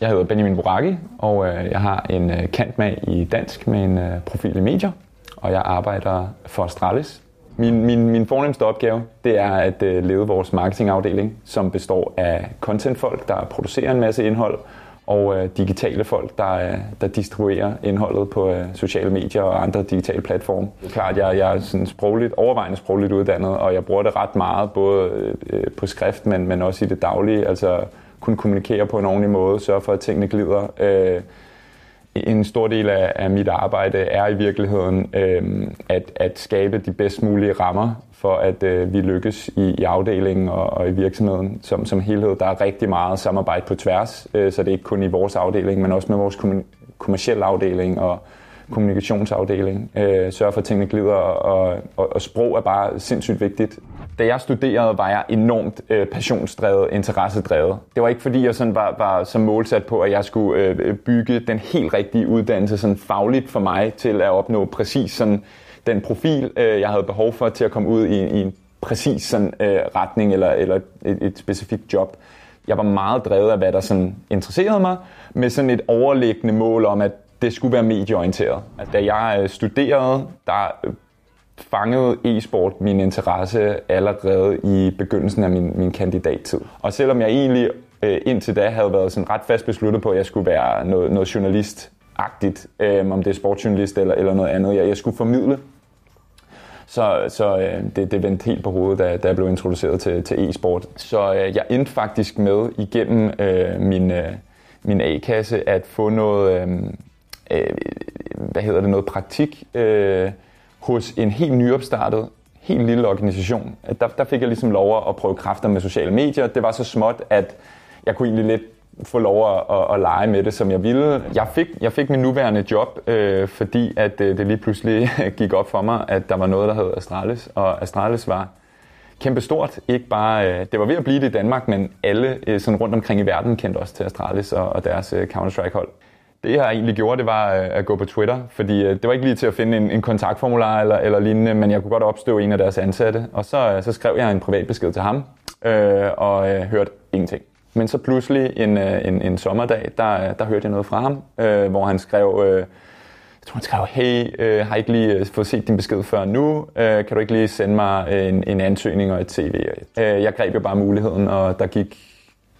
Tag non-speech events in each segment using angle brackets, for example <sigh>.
Jeg hedder Benjamin Boraki, og øh, jeg har en øh, kantmag i dansk med en øh, profil i medier, og jeg arbejder for Astralis. Min, min, min fornemmeste opgave, det er at lede vores marketingafdeling, som består af contentfolk, der producerer en masse indhold, og øh, digitale folk, der, øh, der distribuerer indholdet på øh, sociale medier og andre digitale platforme. Det er klart, jeg, jeg er sådan sprogligt, overvejende sprogligt uddannet, og jeg bruger det ret meget, både på skrift, men, men også i det daglige. Altså kunne kommunikere på en ordentlig måde, sørge for, at tingene glider. Øh, en stor del af, af mit arbejde er i virkeligheden øh, at, at skabe de bedst mulige rammer for, at øh, vi lykkes i, i afdelingen og, og i virksomheden som, som helhed. Der er rigtig meget samarbejde på tværs, øh, så det er ikke kun i vores afdeling, men også med vores kommersielle afdeling og kommunikationsafdeling. Øh, sørge for, at tingene glider, og, og, og sprog er bare sindssygt vigtigt da jeg studerede, var jeg enormt øh, passionsdrevet, interessedrevet. Det var ikke fordi, jeg sådan var, var så målsat på, at jeg skulle øh, øh, bygge den helt rigtige uddannelse sådan fagligt for mig til at opnå præcis sådan den profil, øh, jeg havde behov for til at komme ud i, i en præcis sådan, øh, retning eller, eller et, et specifikt job. Jeg var meget drevet af, hvad der sådan interesserede mig, med sådan et overliggende mål om, at det skulle være medieorienteret. Altså, da jeg øh, studerede, der øh, fangede e-sport min interesse allerede i begyndelsen af min, min kandidattid. Og selvom jeg egentlig øh, indtil da havde været sådan ret fast besluttet på, at jeg skulle være noget, noget journalistagtigt, øh, om det er sportsjournalist eller, eller noget andet, jeg, jeg skulle formidle, så, så øh, det, det vendte helt på hovedet, da, da jeg blev introduceret til, til e-sport. Så øh, jeg endte faktisk med igennem øh, min, øh, min A-kasse at få noget, øh, øh, hvad hedder det, noget praktik, øh, hos en helt nyopstartet, helt lille organisation. Der, der fik jeg ligesom lov at prøve kræfter med sociale medier. Det var så småt, at jeg kunne egentlig lidt få lov at, at, at lege med det, som jeg ville. Jeg fik, jeg fik min nuværende job, øh, fordi at det, det lige pludselig <laughs> gik op for mig, at der var noget, der hed Astralis, og Astralis var kæmpestort. Ikke bare, øh, det var ved at blive det i Danmark, men alle øh, sådan rundt omkring i verden kendte også til Astralis og, og deres øh, Counter-Strike-hold. Det jeg egentlig gjorde, det var øh, at gå på Twitter, fordi øh, det var ikke lige til at finde en, en kontaktformular eller, eller lignende, men jeg kunne godt opstå en af deres ansatte. Og så, øh, så skrev jeg en privat besked til ham, øh, og øh, hørte ingenting. Men så pludselig en, en, en sommerdag, der, der hørte jeg noget fra ham, øh, hvor han skrev, øh, jeg tror han skrev, hey, øh, har ikke lige fået set din besked før nu, øh, kan du ikke lige sende mig en, en ansøgning og et CV? Øh, jeg greb jo bare muligheden, og der gik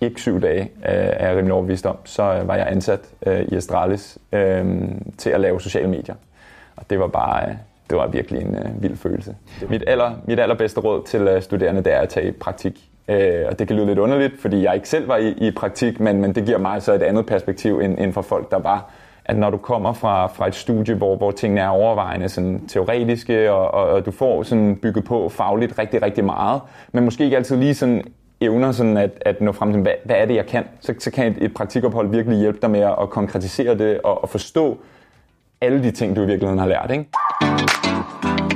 ikke syv dage, øh, er jeg rimelig overbevist om, så øh, var jeg ansat øh, i Astralis øh, til at lave sociale medier. Og det var bare, øh, det var virkelig en øh, vild følelse. Mit, aller, mit allerbedste råd til øh, studerende, det er at tage praktik. Øh, og det kan lyde lidt underligt, fordi jeg ikke selv var i, i praktik, men, men det giver mig så et andet perspektiv end, end for folk, der var at når du kommer fra, fra et studie, hvor, hvor tingene er overvejende sådan teoretiske, og, og, og du får sådan bygget på fagligt rigtig, rigtig meget, men måske ikke altid lige sådan evner sådan at, at nå frem til, hvad, hvad er det, jeg kan, så, så kan et, et praktikophold virkelig hjælpe dig med at konkretisere det og, og forstå alle de ting, du i virkeligheden har lært. Ikke?